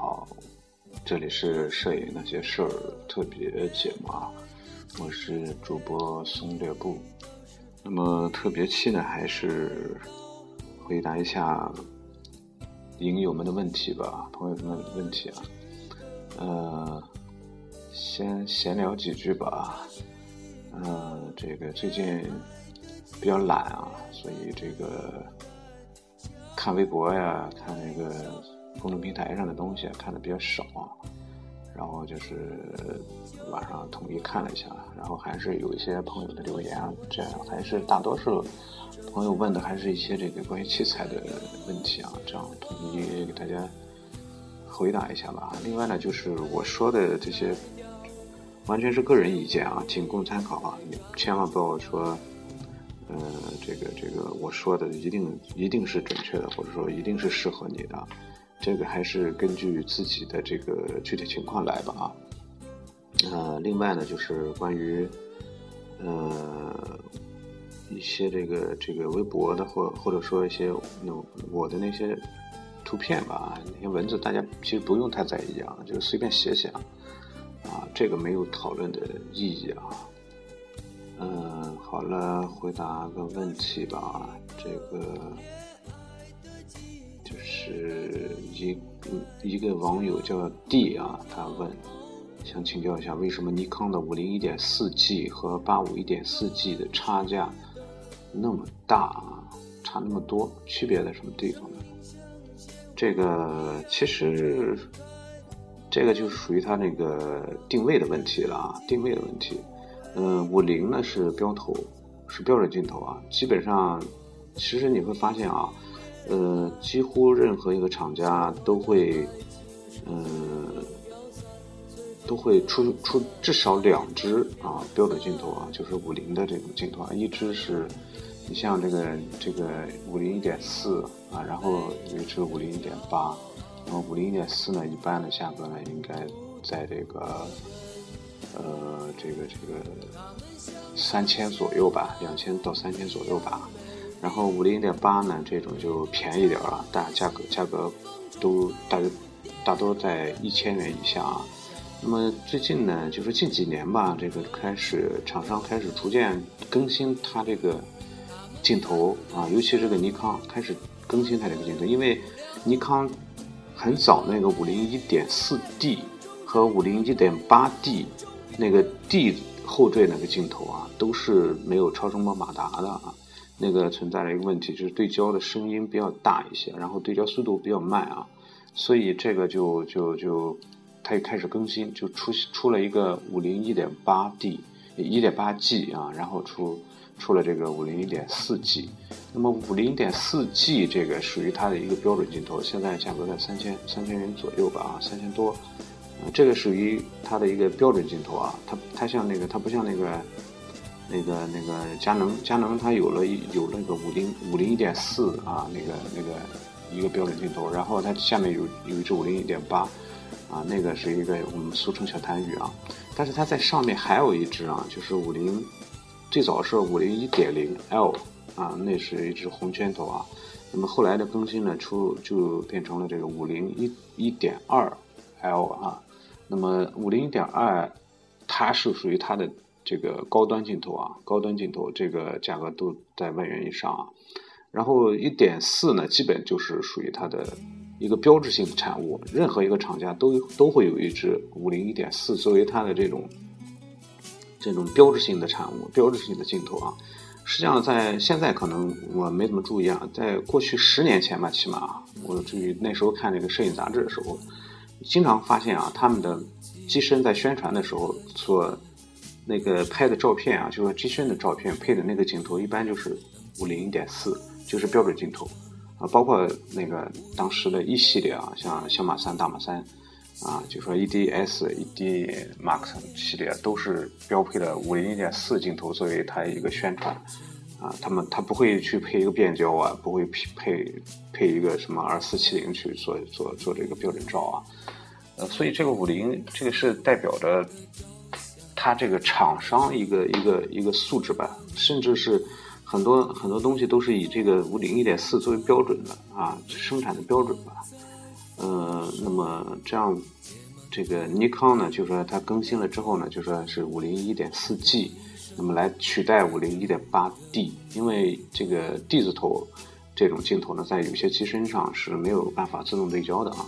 好，这里是摄影那些事儿特别节目啊，我是主播松略布。那么特别期呢，还是回答一下影友们的问题吧，朋友们的问题啊。呃，先闲聊几句吧。呃，这个最近比较懒啊，所以这个看微博呀，看那个。公众平台上的东西看的比较少，然后就是晚上统一看了一下，然后还是有一些朋友的留言啊，这样还是大多数朋友问的还是一些这个关于器材的问题啊，这样统一给大家回答一下吧。另外呢，就是我说的这些完全是个人意见啊，仅供参考啊，你千万不要说，呃，这个这个我说的一定一定是准确的，或者说一定是适合你的。这个还是根据自己的这个具体情况来吧啊。呃，另外呢，就是关于呃一些这个这个微博的或或者说一些那我的那些图片吧，那些文字，大家其实不用太在意啊，就是随便写写啊，啊，这个没有讨论的意义啊。嗯，好了，回答个问题吧，这个。就是一一个网友叫 D 啊，他问，想请教一下，为什么尼康的五零一点四 G 和八五一点四 G 的差价那么大啊？差那么多，区别在什么地方呢？这个其实这个就是属于它那个定位的问题了啊，定位的问题。嗯，五零呢是标头，是标准镜头啊，基本上其实你会发现啊。呃，几乎任何一个厂家都会，呃，都会出出至少两支啊标准镜头啊，就是五零的这种镜头啊，一支是，你像这个这个五零一点四啊，然后一支五零一点八，然后五零一点四呢，一般的价格呢应该在这个，呃，这个这个三千左右吧，两千到三千左右吧。然后五零点八呢，这种就便宜点啊，但价格价格都大约大多在一千元以下啊。那么最近呢，就是近几年吧，这个开始厂商开始逐渐更新它这个镜头啊，尤其这个尼康开始更新它这个镜头，因为尼康很早那个五零一点四 D 和五零一点八 D 那个 D 后缀那个镜头啊，都是没有超声波马达的啊。那个存在了一个问题，就是对焦的声音比较大一些，然后对焦速度比较慢啊，所以这个就就就，它也开始更新，就出出了一个五零一点八 D，一点八 G 啊，然后出出了这个五零一点四 G，那么五零一点四 G 这个属于它的一个标准镜头，现在价格在三千三千元左右吧啊，三千多，这个属于它的一个标准镜头啊，它它像那个它不像那个。那个那个佳能，佳能它有了一有那个五零五零一点四啊，那个那个一个标准镜头，然后它下面有有一支五零一点八，啊，那个是一个我们俗称小痰盂啊，但是它在上面还有一支啊，就是五零，最早是五零一点零 L 啊，那是一支红圈头啊，那么后来的更新呢，出就变成了这个五零一一点二 L 啊，那么五零一点二，它是属于它的。这个高端镜头啊，高端镜头这个价格都在万元以上啊。然后一点四呢，基本就是属于它的一个标志性的产物，任何一个厂家都都会有一支五零一点四作为它的这种这种标志性的产物，标志性的镜头啊。实际上在现在可能我没怎么注意啊，在过去十年前吧，起码我注意那时候看那个摄影杂志的时候，经常发现啊，他们的机身在宣传的时候所那个拍的照片啊，就是机身的照片配的那个镜头，一般就是五零一点四，就是标准镜头啊。包括那个当时的一系列啊，像小马三、大马三啊，就说 EDS、ED Max 系列都是标配的五零一点四镜头作为它一个宣传啊。他们他不会去配一个变焦啊，不会配配配一个什么二四七零去做做做这个标准照啊。呃，所以这个五零这个是代表着。它这个厂商一个一个一个素质吧，甚至是很多很多东西都是以这个五零一点四作为标准的啊，生产的标准吧。呃，那么这样，这个尼康呢，就说它更新了之后呢，就说是五零一点四 G，那么来取代五零一点八 D，因为这个 D 字头这种镜头呢，在有些机身上是没有办法自动对焦的啊。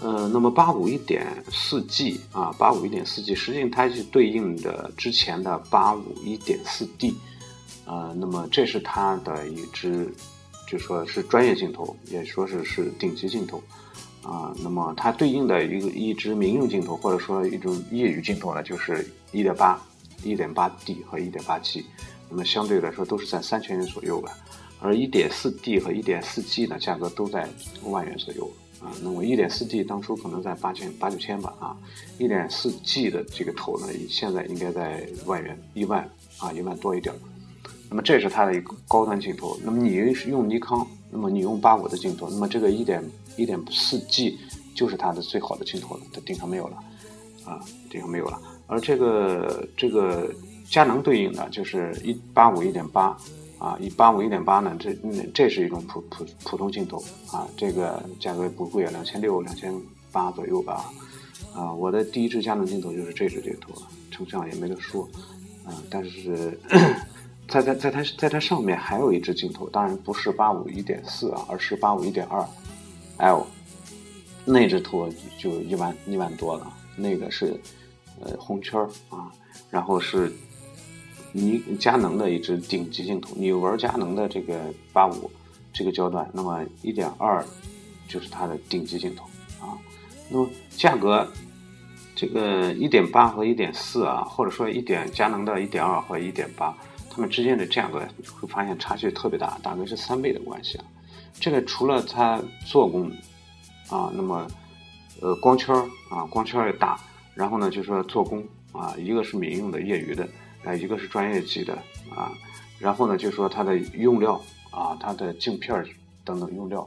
呃，那么八五一点四 G 啊，八五一点四 G，实际上它是对应的之前的八五一点四 D，呃，那么这是它的一支，就说是专业镜头，也说是是顶级镜头。啊，那么它对应的一个一支民用镜头，或者说一种业余镜头呢，就是一点八、一点八 D 和一点八 G，那么相对来说都是在三千元左右吧。而一点四 D 和一点四 G 呢，价格都在万元左右啊。那么一点四 D 当初可能在八千八九千吧啊，一点四 G 的这个头呢，现在应该在万元一万啊一万多一点。那么这是它的一个高端镜头。那么你用尼康，那么你用八五的镜头，那么这个一点。一点四 G 就是它的最好的镜头了，它顶上没有了，啊，顶上没有了。而这个这个佳能对应的就是一八五一点八，啊，一八五一点八呢，这这是一种普普普通镜头，啊，这个价格也不贵，啊，两千六两千八左右吧，啊，我的第一支佳能镜头就是这支镜头，成像也没得说，啊，但是在在在它在它上面还有一支镜头，当然不是八五一点四啊，而是八五一点二。L，那只图就一万一万多了，那个是呃红圈啊，然后是你佳能的一支顶级镜头，你玩佳能的这个八五这个焦段，那么一点二就是它的顶级镜头啊。那么价格这个一点八和一点四啊，或者说一点佳能的一点二和一点八，它们之间的价格会发现差距特别大，大概是三倍的关系啊。这个除了它做工啊，那么呃光圈啊光圈也大，然后呢就说做工啊，一个是民用的业余的，啊一个是专业级的啊，然后呢就说它的用料啊，它的镜片等等用料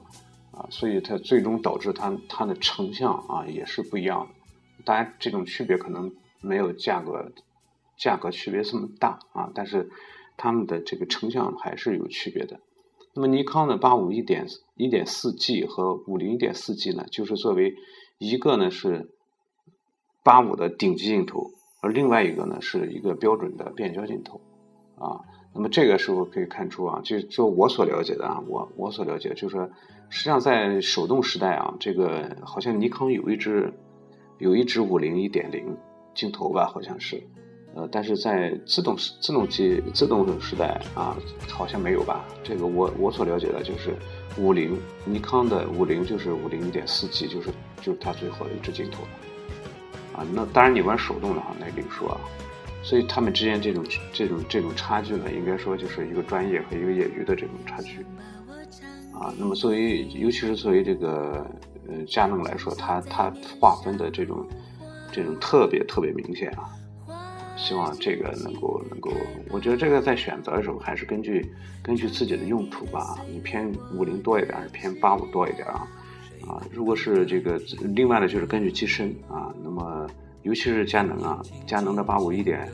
啊，所以它最终导致它它的成像啊也是不一样的。当然这种区别可能没有价格价格区别这么大啊，但是它们的这个成像还是有区别的。那么尼康的八五一点一点四 G 和五零一点四 G 呢，就是作为一个呢是八五的顶级镜头，而另外一个呢是一个标准的变焦镜头啊。那么这个时候可以看出啊，就就我所了解的啊，我我所了解就是说，实际上在手动时代啊，这个好像尼康有一支有一支五零一点零镜头吧，好像是。呃，但是在自动自动机自动时代啊，好像没有吧？这个我我所了解的就是五零尼康的五零就是五零一点四 G，就是就是它最好的一支镜头啊。那当然你玩手动的话，那另说啊。所以他们之间这种这种这种差距呢，应该说就是一个专业和一个业余的这种差距啊。那么作为尤其是作为这个呃佳能来说，它它划分的这种这种特别特别明显啊。希望这个能够能够，我觉得这个在选择的时候还是根据根据自己的用途吧。你偏五零多一点，还是偏八五多一点啊？啊，如果是这个，另外呢就是根据机身啊。那么尤其是佳能啊，佳能的八五一点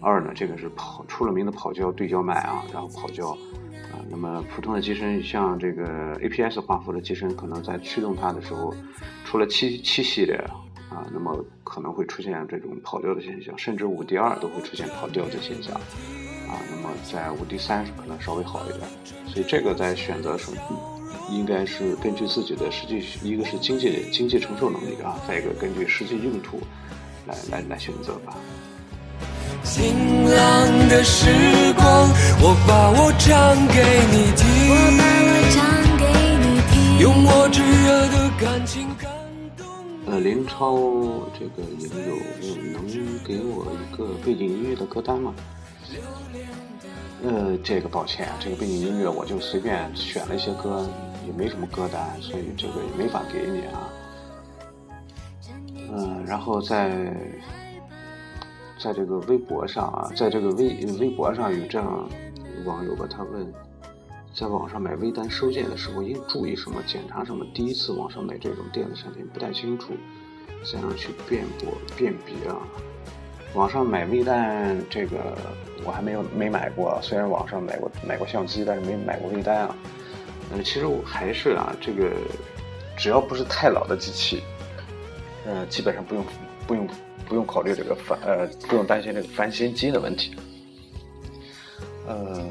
二呢，这个是跑出了名的跑焦对焦慢啊，然后跑焦啊。那么普通的机身，像这个 APS 画幅的机身，可能在驱动它的时候，除了七七系列。啊，那么可能会出现这种跑调的现象，甚至五 D 二都会出现跑调的现象。啊，那么在五 D 三可能稍微好一点。所以这个在选择时，应该是根据自己的实际，一个是经济经济承受能力啊，再一个根据实际用途来来来选择吧。晴朗的时光，我把我唱给你听，我把我唱给你听，用我炙热的感情。呃，林超这个也有能给我一个背景音乐的歌单吗？呃，这个抱歉，这个背景音乐我就随便选了一些歌，也没什么歌单，所以这个也没法给你啊。嗯，然后在在这个微博上啊，在这个微微博上有这样网友吧，他问。在网上买微单收件的时候应注意什么？检查什么？第一次网上买这种电子产品不太清楚，怎样去辨别辨别啊？网上买微单这个我还没有没买过，虽然网上买过买过相机，但是没买过微单啊。嗯，其实我还是啊，这个只要不是太老的机器，呃，基本上不用不用不用考虑这个翻呃不用担心这个翻新机的问题。呃，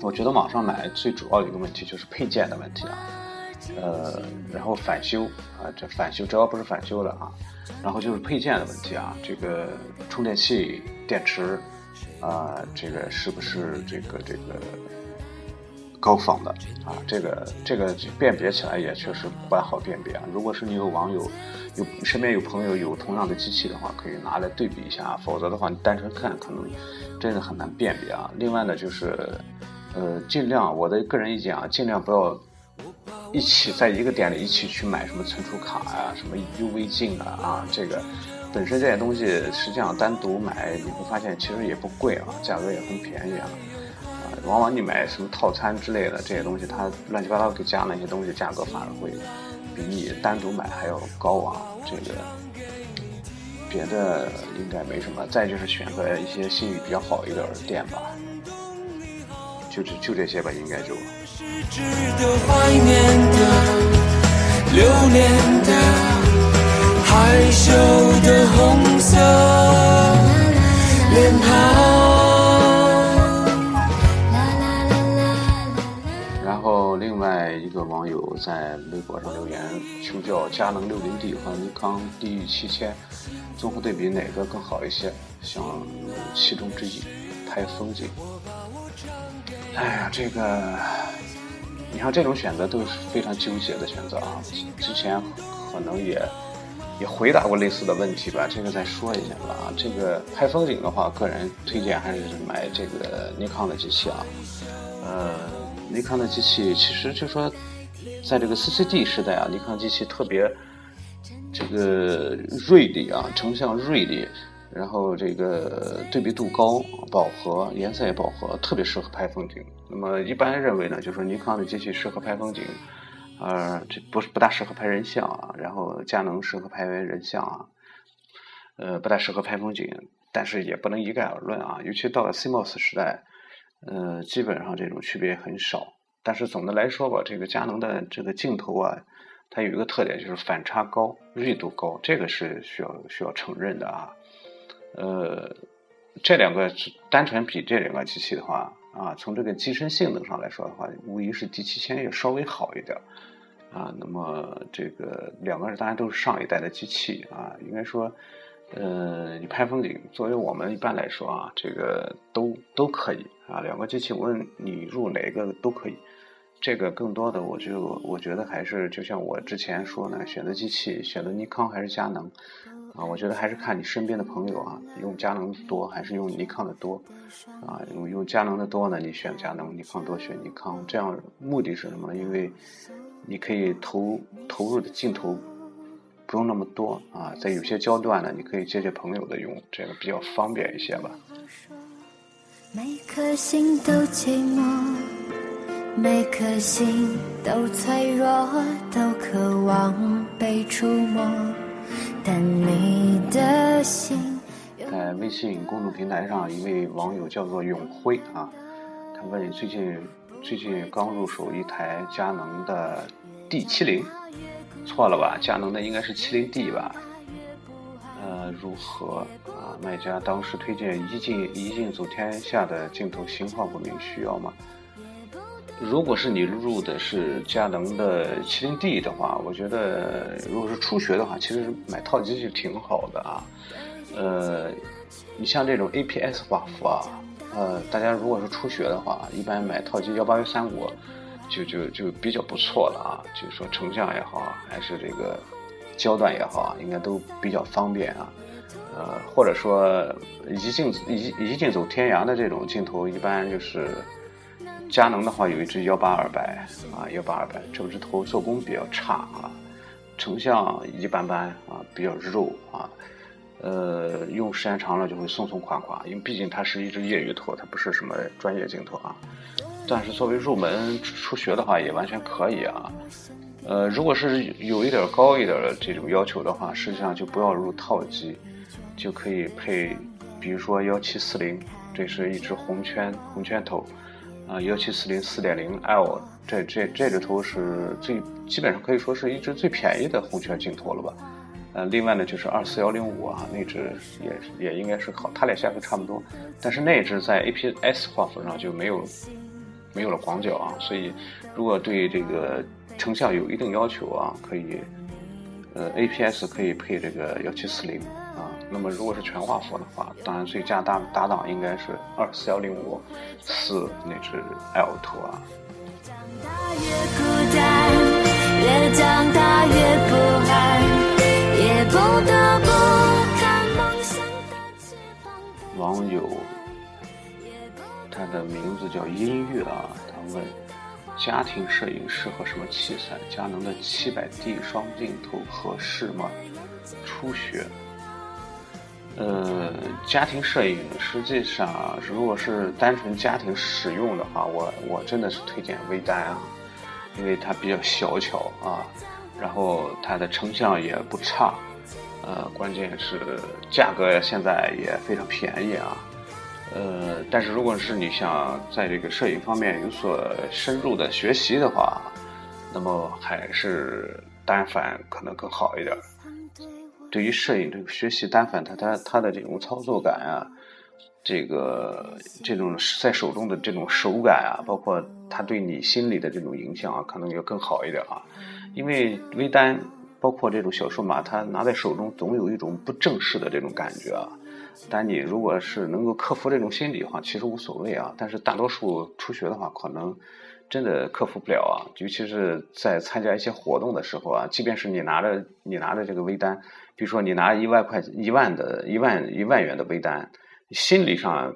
我觉得网上买最主要的一个问题就是配件的问题啊，呃，然后返修啊，这返修只要不是返修的啊，然后就是配件的问题啊，这个充电器、电池啊，这个是不是这个这个高仿的啊？这个这个辨别起来也确实不太好辨别啊。如果是你有网友有身边有朋友有同样的机器的话，可以拿来对比一下啊，否则的话你单纯看可能。真的很难辨别啊！另外呢，就是，呃，尽量我的个人意见啊，尽量不要一起在一个店里一起去买什么存储卡啊、什么 UV 镜啊啊，这个本身这些东西实际上单独买你会发现其实也不贵啊，价格也很便宜，啊，往往你买什么套餐之类的这些东西，它乱七八糟给加那些东西，价格反而会比你单独买还要高啊，这个。别的应该没什么，再就是选择一些信誉比较好一点的店吧，就这就这些吧，应该就。另另外一个网友在微博上留言求教：佳能六零 D 和尼康 D 七千综合对比哪个更好一些？想其中之一拍风景。哎呀，这个你看这种选择都是非常纠结的选择啊！之前可能也也回答过类似的问题吧，这个再说一下吧。这个拍风景的话，个人推荐还是买这个尼康的机器啊，呃。尼康的机器其实就说，在这个 CCD 时代啊，尼康机器特别这个锐利啊，成像锐利，然后这个对比度高，饱和，颜色也饱和，特别适合拍风景。那么一般认为呢，就说尼康的机器适合拍风景，呃，这不是不大适合拍人像啊。然后佳能适合拍人像啊，呃，不大适合拍风景，但是也不能一概而论啊。尤其到了 CMOS 时代。呃，基本上这种区别很少，但是总的来说吧，这个佳能的这个镜头啊，它有一个特点就是反差高、锐度高，这个是需要需要承认的啊。呃，这两个单纯比这两个机器的话啊，从这个机身性能上来说的话，无疑是 D 七千要稍微好一点啊。那么这个两个当然都是上一代的机器啊，应该说。呃，你拍风景，作为我们一般来说啊，这个都都可以啊。两个机器，无论你入哪个都可以。这个更多的，我就我觉得还是就像我之前说呢，选择机器，选择尼康还是佳能啊？我觉得还是看你身边的朋友啊，用佳能多还是用尼康的多啊？用用佳能的多呢，你选佳能；尼康多选尼康。这样目的是什么呢？因为你可以投投入的镜头。不用那么多啊，在有些焦段呢，你可以借借朋友的用，这个比较方便一些吧。每颗心都寂寞，每颗心都脆弱，都渴望被触摸。但你的心。在微信公众平台上，一位网友叫做永辉啊，他问最近最近刚入手一台佳能的 D 七零。错了吧？佳能的应该是七零 D 吧？呃，如何卖家当时推荐一镜一镜走天下的镜头型号不明，需要吗？如果是你入的是佳能的麒麟 D 的话，我觉得如果是初学的话，其实买套机就挺好的啊。呃，你像这种 APS 画幅啊，呃，大家如果是初学的话，一般买套机幺八幺三五。就就就比较不错了啊，就是说成像也好，还是这个焦段也好，应该都比较方便啊。呃，或者说一镜一一镜走天涯的这种镜头，一般就是佳能的话有一支幺八二百啊，幺八二百，这支头做工比较差啊，成像一般般啊，比较肉啊。呃，用时间长了就会松松垮垮，因为毕竟它是一支业余头，它不是什么专业镜头啊。但是作为入门初学的话，也完全可以啊。呃，如果是有一点高一点的这种要求的话，实际上就不要入套机，就可以配，比如说幺七四零，这是一只红圈红圈头，啊，幺七四零四点零 L 这这这只头是最基本上可以说是一只最便宜的红圈镜头了吧。呃，另外呢就是二四幺零五啊，那只也也应该是好，它俩价格差不多，但是那只在 APS 画幅上就没有没有了广角啊，所以如果对这个成像有一定要求啊，可以呃 APS 可以配这个幺七四零，那么如果是全画幅的话，当然最佳搭搭档应该是二四幺零五四那只 L 图啊。越长大越不安。网友，他的名字叫音乐啊，他问：家庭摄影适合什么器材？佳能的七百 D 双镜头合适吗？初学。呃，家庭摄影实际上，如果是单纯家庭使用的话，我我真的是推荐微单啊，因为它比较小巧啊，然后它的成像也不差。呃，关键是价格现在也非常便宜啊，呃，但是如果是你想在这个摄影方面有所深入的学习的话，那么还是单反可能更好一点。对于摄影这个学习单反，它它它的这种操作感啊，这个这种在手中的这种手感啊，包括它对你心理的这种影响啊，可能要更好一点啊，因为微单。包括这种小数码，它拿在手中总有一种不正式的这种感觉啊。但你如果是能够克服这种心理的话，其实无所谓啊。但是大多数初学的话，可能真的克服不了啊。尤其是在参加一些活动的时候啊，即便是你拿着你拿着这个微单，比如说你拿一万块一万的一万一万元的微单，心理上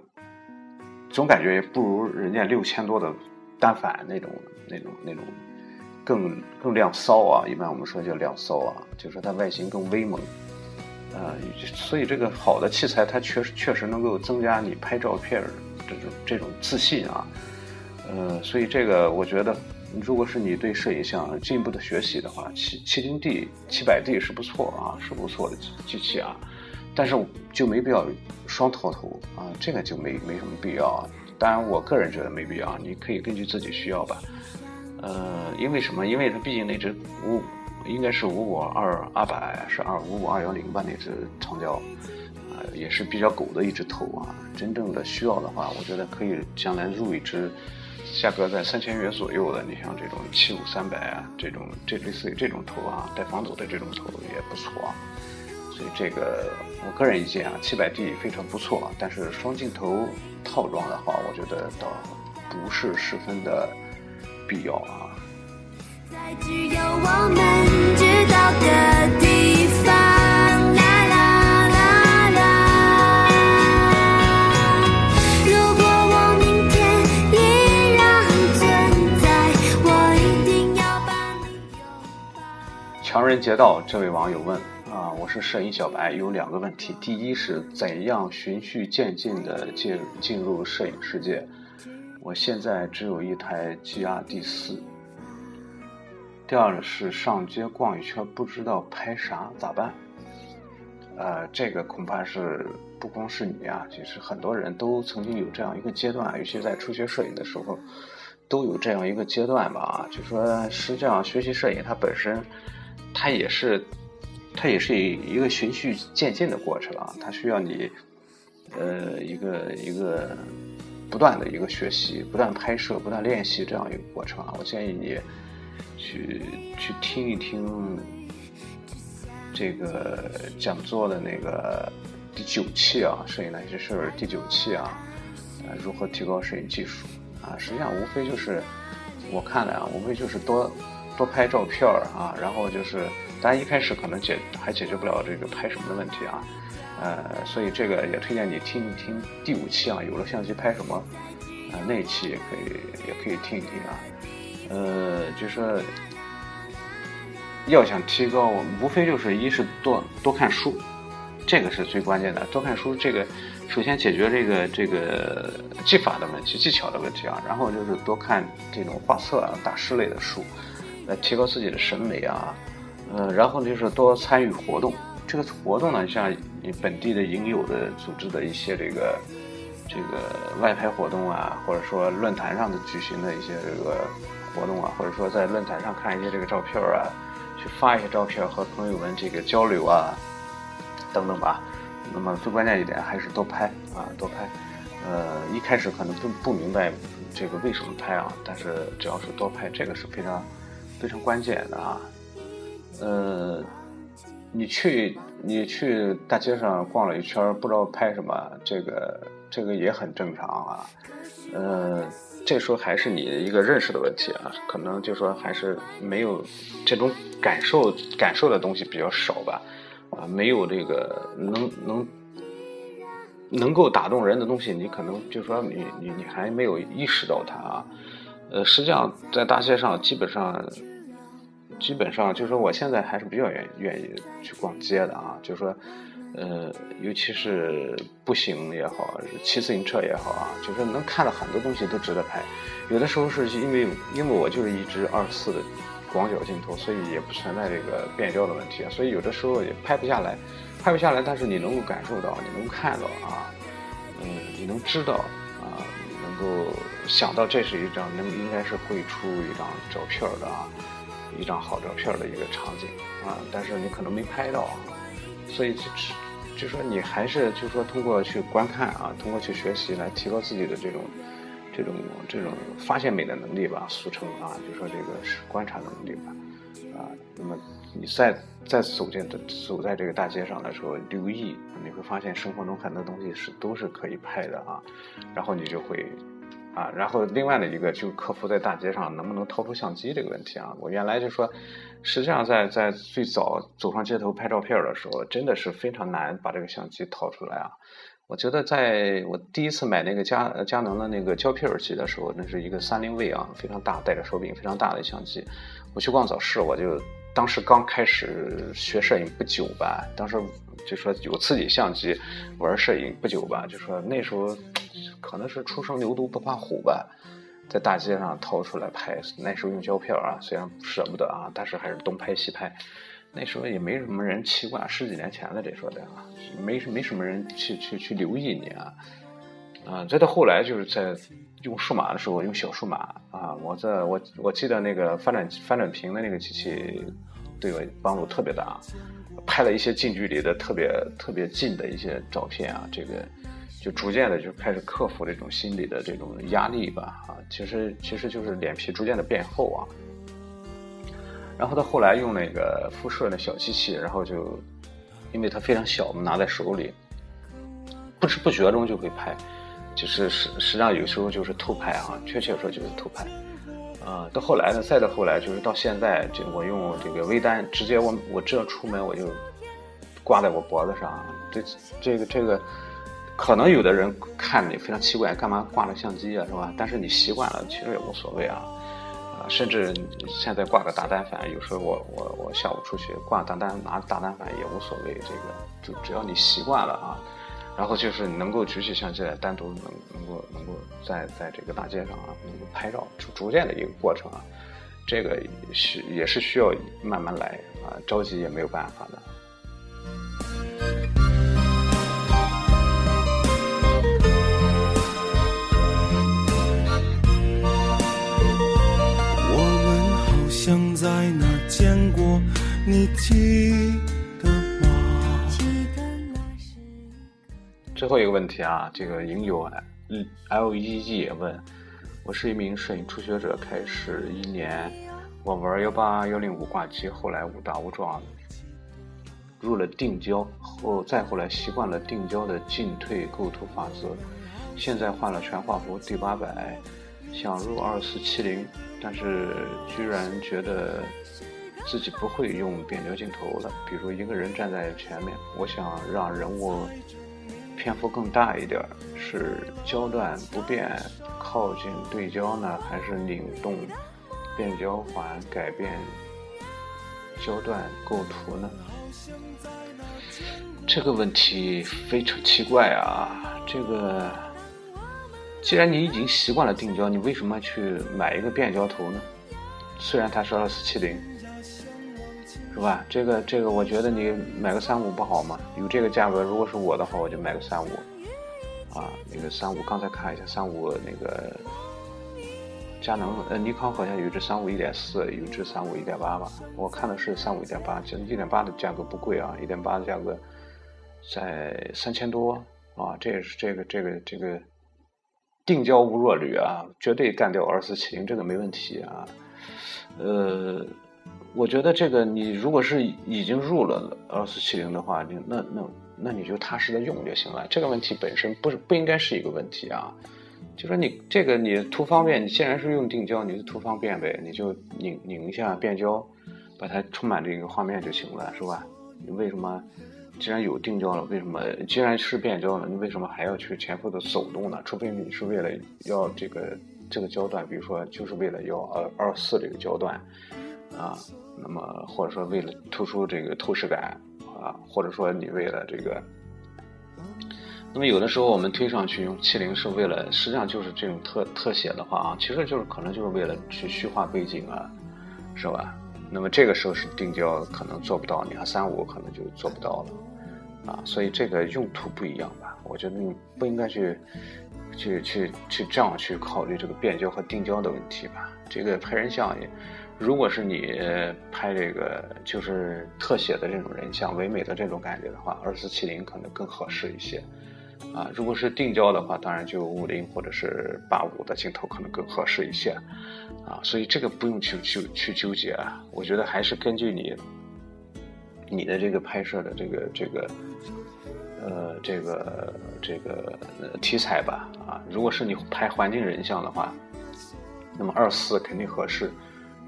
总感觉不如人家六千多的单反那种那种那种。更更亮骚啊！一般我们说叫亮骚啊，就是说它外形更威猛，呃，所以这个好的器材它确实确实能够增加你拍照片这种这种自信啊，呃，所以这个我觉得，如果是你对摄影想进一步的学习的话，七七零 D 七百 D 是不错啊，是不错的机器啊，但是就没必要双套头啊，这个就没没什么必要。当然，我个人觉得没必要，你可以根据自己需要吧。呃，因为什么？因为它毕竟那只五，应该是五五二二百，是二五五二幺零吧？那只长焦，呃，也是比较狗的一只头啊。真正的需要的话，我觉得可以将来入一只价格在三千元左右的。你像这种七五三百啊，这种这类似于这种头啊，带防抖的这种头也不错啊。所以这个我个人意见啊，七百 D 非常不错，但是双镜头套装的话，我觉得倒不是十分的。必要啊！人劫道，这位网友问啊，我是摄影小白，有两个问题：第一是怎样循序渐进的进进入摄影世界？我现在只有一台 G R D 四。第二是上街逛一圈，不知道拍啥咋办？呃，这个恐怕是不光是你啊，其实很多人都曾经有这样一个阶段，尤其在初学摄影的时候，都有这样一个阶段吧。就说实际上学习摄影，它本身它也是它也是一个循序渐进的过程啊，它需要你呃一个一个。不断的一个学习，不断拍摄，不断练习这样一个过程啊！我建议你去去听一听这个讲座的那个第九期啊，摄影那些事儿第九期啊，呃，如何提高摄影技术啊？实际上无非就是我看来啊，无非就是多多拍照片啊，然后就是大家一开始可能解还解决不了这个拍什么的问题啊。呃，所以这个也推荐你听一听第五期啊，有了相机拍什么？啊，那一期也可以，也可以听一听啊。呃，就说要想提高，无非就是一是多多看书，这个是最关键的。多看书，这个首先解决这个这个技法的问题、技巧的问题啊。然后就是多看这种画册啊、大师类的书，来提高自己的审美啊。呃，然后呢就是多参与活动。这个活动呢，像你本地的影友的组织的一些这个这个外拍活动啊，或者说论坛上的举行的一些这个活动啊，或者说在论坛上看一些这个照片啊，去发一些照片和朋友们这个交流啊，等等吧。那么最关键一点还是多拍啊，多拍。呃，一开始可能不不明白这个为什么拍啊，但是只要是多拍，这个是非常非常关键的啊。呃，你去你去大街上逛了一圈，不知道拍什么，这个这个也很正常啊。呃，这时候还是你一个认识的问题啊，可能就说还是没有这种感受感受的东西比较少吧，啊，没有这个能能能够打动人的东西，你可能就说你你你还没有意识到它啊。呃，实际上在大街上基本上。基本上就是说，我现在还是比较愿愿意去逛街的啊。就是说，呃，尤其是步行也好，骑自行车也好啊，就是能看到很多东西都值得拍。有的时候是因为因为我就是一支二四的广角镜头，所以也不存在这个变焦的问题，所以有的时候也拍不下来，拍不下来。但是你能够感受到，你能看到啊，嗯，你能知道，能够想到这是一张能应该是会出一张照片的啊。一张好照片的一个场景啊，但是你可能没拍到啊，所以就是就说你还是就说通过去观看啊，通过去学习来提高自己的这种这种这种发现美的能力吧，俗称啊，就说这个是观察能力吧，啊，那么你再再次走进走在这个大街上的时候，留意你会发现生活中很多东西是都是可以拍的啊，然后你就会。啊，然后另外的一个就克服在大街上能不能掏出相机这个问题啊。我原来就说，实际上在在最早走上街头拍照片的时候，真的是非常难把这个相机掏出来啊。我觉得在我第一次买那个佳佳能的那个胶片耳机的时候，那是一个三菱 V 啊，非常大，带着手柄，非常大的相机。我去逛早市，我就当时刚开始学摄影不久吧，当时就说有自己相机玩摄影不久吧，就说那时候。可能是初生牛犊不怕虎吧，在大街上掏出来拍，那时候用胶片啊，虽然舍不得啊，但是还是东拍西拍。那时候也没什么人奇怪，十几年前了，这说的啊，没没什么人去去去留意你啊。啊，再到后来就是在用数码的时候，用小数码啊，我在我我记得那个翻转翻转屏的那个机器对我帮助特别大，拍了一些近距离的特别特别近的一些照片啊，这个。就逐渐的就开始克服这种心理的这种压力吧，啊，其实其实就是脸皮逐渐的变厚啊。然后到后来用那个辐射的小机器，然后就因为它非常小，我们拿在手里，不知不觉中就会拍，就是实实际上有时候就是偷拍啊，确切说就是偷拍。啊，到后来呢，再到后来就是到现在，就我用这个微单，直接我我这出门我就挂在我脖子上，这这个这个。可能有的人看你非常奇怪，干嘛挂了相机啊，是吧？但是你习惯了，其实也无所谓啊。啊，甚至现在挂个大单反，有时候我我我下午出去挂大单拿大单反也无所谓，这个就只要你习惯了啊。然后就是能够举起相机来，单独能能够能够在在这个大街上啊，能够拍照，逐逐渐的一个过程啊。这个是也是需要慢慢来啊，着急也没有办法的。我们好像在哪见过？你记最后一个问题啊，这个影友嗯 L E E 问：我是一名摄影初学者，开始一年，我玩幺八幺零五挂机，后来误打误撞入了定焦，后再后来习惯了定焦的进退构图法则，现在换了全画幅 D 八百，想入二四七零。但是居然觉得自己不会用变焦镜头了，比如一个人站在前面，我想让人物篇幅更大一点，是焦段不变靠近对焦呢，还是拧动变焦环改变焦段构图呢？这个问题非常奇怪啊，这个。既然你已经习惯了定焦，你为什么去买一个变焦头呢？虽然它是二四七零，是吧？这个这个，我觉得你买个三五不好吗？有这个价格，如果是我的话，我就买个三五。啊，那个三五，刚才看一下三五那个佳能呃尼康好像有一支三五一点四，有一支三五一点八吧。我看的是三五一点八，其实一点八的价格不贵啊，一点八的价格在三千多啊，这也是这个这个这个定焦无弱铝啊，绝对干掉二四七零，这个没问题啊。呃，我觉得这个你如果是已经入了二四七零的话，你那那那你就踏实的用就行了，这个问题本身不是不应该是一个问题啊。就说你这个你图方便，你既然是用定焦，你就图方便呗，你就拧拧一下变焦，把它充满这个画面就行了，是吧？你为什么既然有定焦了，为什么既然是变焦了，你为什么还要去前后的走动呢？除非你是为了要这个这个焦段，比如说就是为了要二二四这个焦段啊，那么或者说为了突出这个透视感啊，或者说你为了这个。那么有的时候我们推上去用七零是为了，实际上就是这种特特写的话啊，其实就是可能就是为了去虚化背景啊，是吧？那么这个时候是定焦可能做不到，你看三五可能就做不到了，啊，所以这个用途不一样吧？我觉得你不应该去去去去这样去考虑这个变焦和定焦的问题吧？这个拍人像也，如果是你拍这个就是特写的这种人像，唯美的这种感觉的话，二四七零可能更合适一些。啊，如果是定焦的话，当然就五零或者是八五的镜头可能更合适一些，啊，所以这个不用去去去纠结啊。我觉得还是根据你你的这个拍摄的这个这个呃这个这个题材吧，啊，如果是你拍环境人像的话，那么二四肯定合适，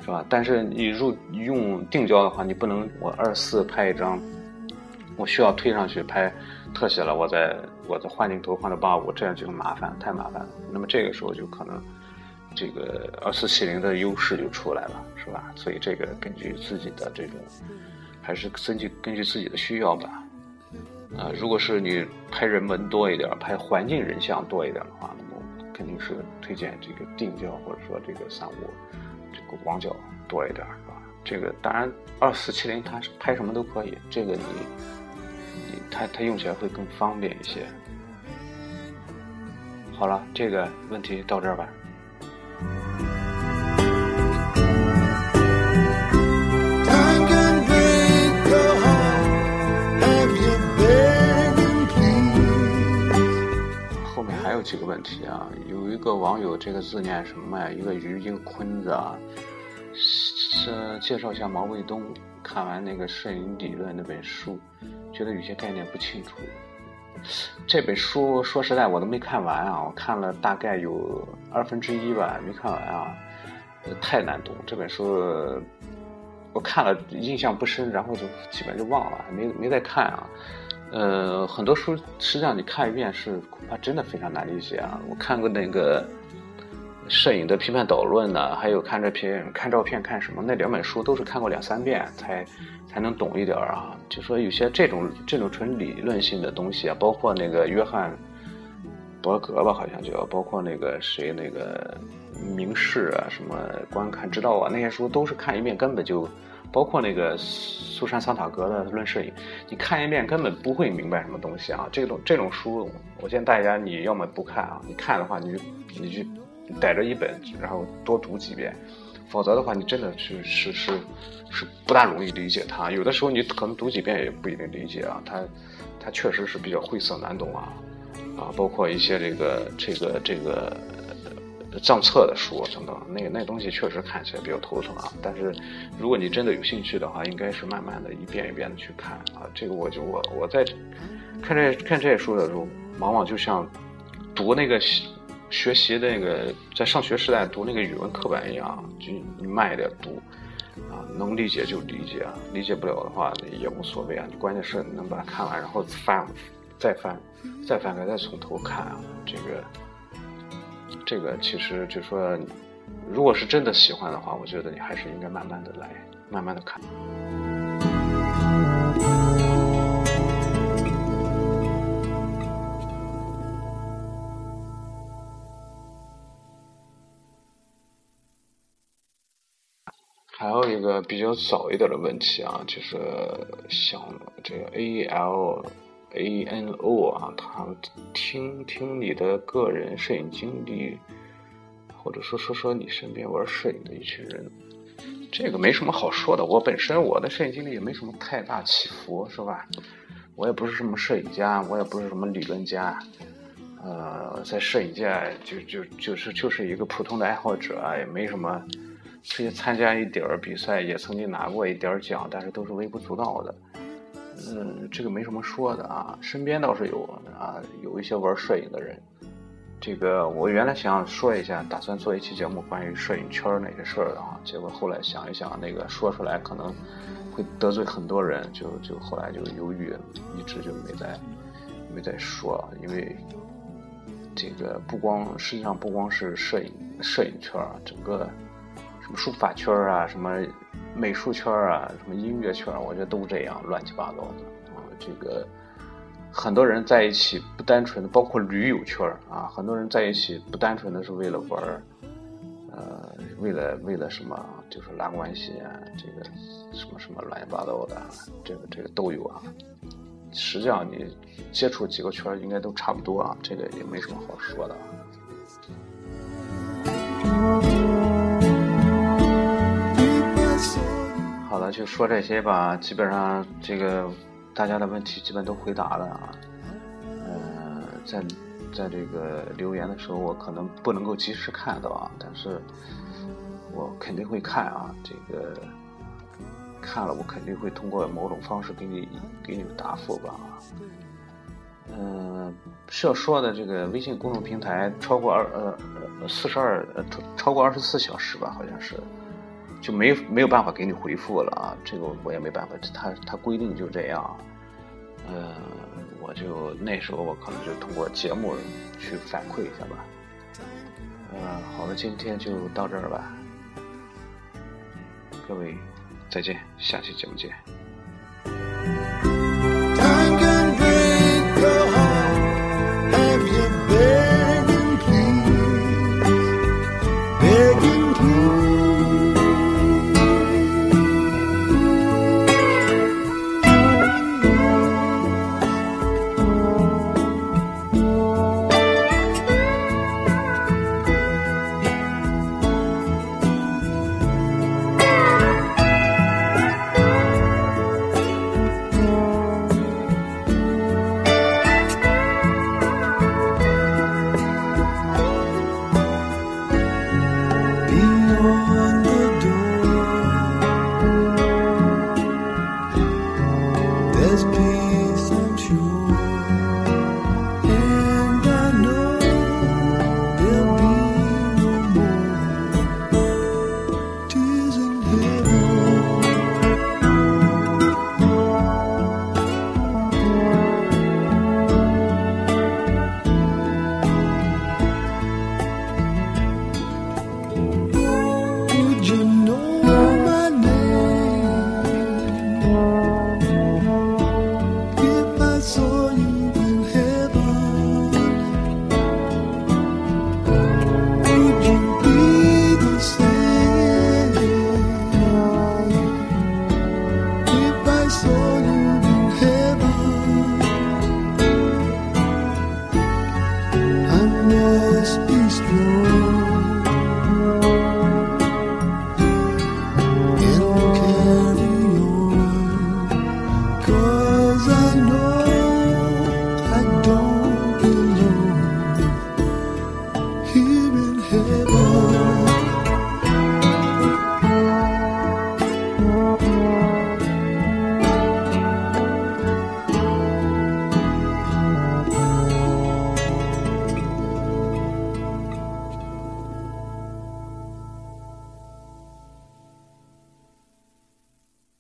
是吧？但是你入用定焦的话，你不能我二四拍一张，我需要推上去拍特写了，我再。我再换镜头换到八五，这样就麻烦，太麻烦了。那么这个时候就可能，这个二四七零的优势就出来了，是吧？所以这个根据自己的这种，还是根据根据自己的需要吧。啊，如果是你拍人文多一点，拍环境人像多一点的话，那么肯定是推荐这个定焦或者说这个三五广角多一点，是吧？这个当然二四七零它拍什么都可以，这个你。它它用起来会更方便一些。好了，这个问题到这儿吧。有几个问题啊，有一个网友这个字念什么呀？一个鱼一个坤字啊，是介绍一下毛卫东。看完那个摄影理论那本书，觉得有些概念不清楚。这本书说实在我都没看完啊，我看了大概有二分之一吧，没看完啊，太难懂。这本书我看了印象不深，然后就基本就忘了，没没再看啊。呃，很多书实际上你看一遍是恐怕真的非常难理解啊。我看过那个。摄影的批判导论呢，还有看这片看照片看什么那两本书都是看过两三遍才才能懂一点啊。就说有些这种这种纯理论性的东西啊，包括那个约翰伯格吧，好像就包括那个谁那个明示啊，什么观看之道啊，那些书都是看一遍根本就，包括那个苏珊桑塔格的论摄影，你看一遍根本不会明白什么东西啊。这种这种书，我建议大家你要么不看啊，你看的话你就你就。逮着一本，然后多读几遍，否则的话，你真的是是是是不大容易理解它。有的时候你可能读几遍也不一定理解啊，它它确实是比较晦涩难懂啊啊，包括一些这个这个这个账册的书等等，那那东西确实看起来比较头疼啊。但是如果你真的有兴趣的话，应该是慢慢的一遍一遍的去看啊。这个我就我我在看这看这些书的时候，往往就像读那个。学习那个在上学时代读那个语文课本一样，就慢一点读，啊，能理解就理解啊，理解不了的话也无所谓啊。你关键是能把它看完，然后翻，再翻，再翻开，再从头看啊。这个，这个其实就说，如果是真的喜欢的话，我觉得你还是应该慢慢的来，慢慢的看。还有一个比较早一点的问题啊，就是想这个 A L A N O 啊，他听听你的个人摄影经历，或者说说说你身边玩摄影的一群人。这个没什么好说的，我本身我的摄影经历也没什么太大起伏，是吧？我也不是什么摄影家，我也不是什么理论家，呃，在摄影界就就就是就是一个普通的爱好者，也没什么。这些参加一点儿比赛，也曾经拿过一点儿奖，但是都是微不足道的。嗯，这个没什么说的啊。身边倒是有啊，有一些玩摄影的人。这个我原来想说一下，打算做一期节目关于摄影圈那些事儿的啊，结果后来想一想，那个说出来可能会得罪很多人，就就后来就犹豫，一直就没再没再说，因为这个不光实际上不光是摄影摄影圈，整个什么书法圈啊，什么美术圈啊，什么音乐圈，我觉得都这样乱七八糟的啊，这个。很多人在一起不单纯的，包括驴友圈啊，很多人在一起不单纯的是为了玩儿，呃，为了为了什么，就是拉关系啊，这个什么什么乱七八糟的，这个这个都有啊。实际上你接触几个圈应该都差不多啊，这个也没什么好说的。就说这些吧，基本上这个。大家的问题基本都回答了啊，呃，在在这个留言的时候，我可能不能够及时看到啊，但是我肯定会看啊，这个看了我肯定会通过某种方式给你给你们答复吧。嗯，是要说的这个微信公众平台超过二呃四十二呃超过二十四小时吧，好像是。就没没有办法给你回复了啊，这个我也没办法，他他规定就这样，呃，我就那时候我可能就通过节目去反馈一下吧，呃，好了，今天就到这儿吧，各位再见，下期节目见。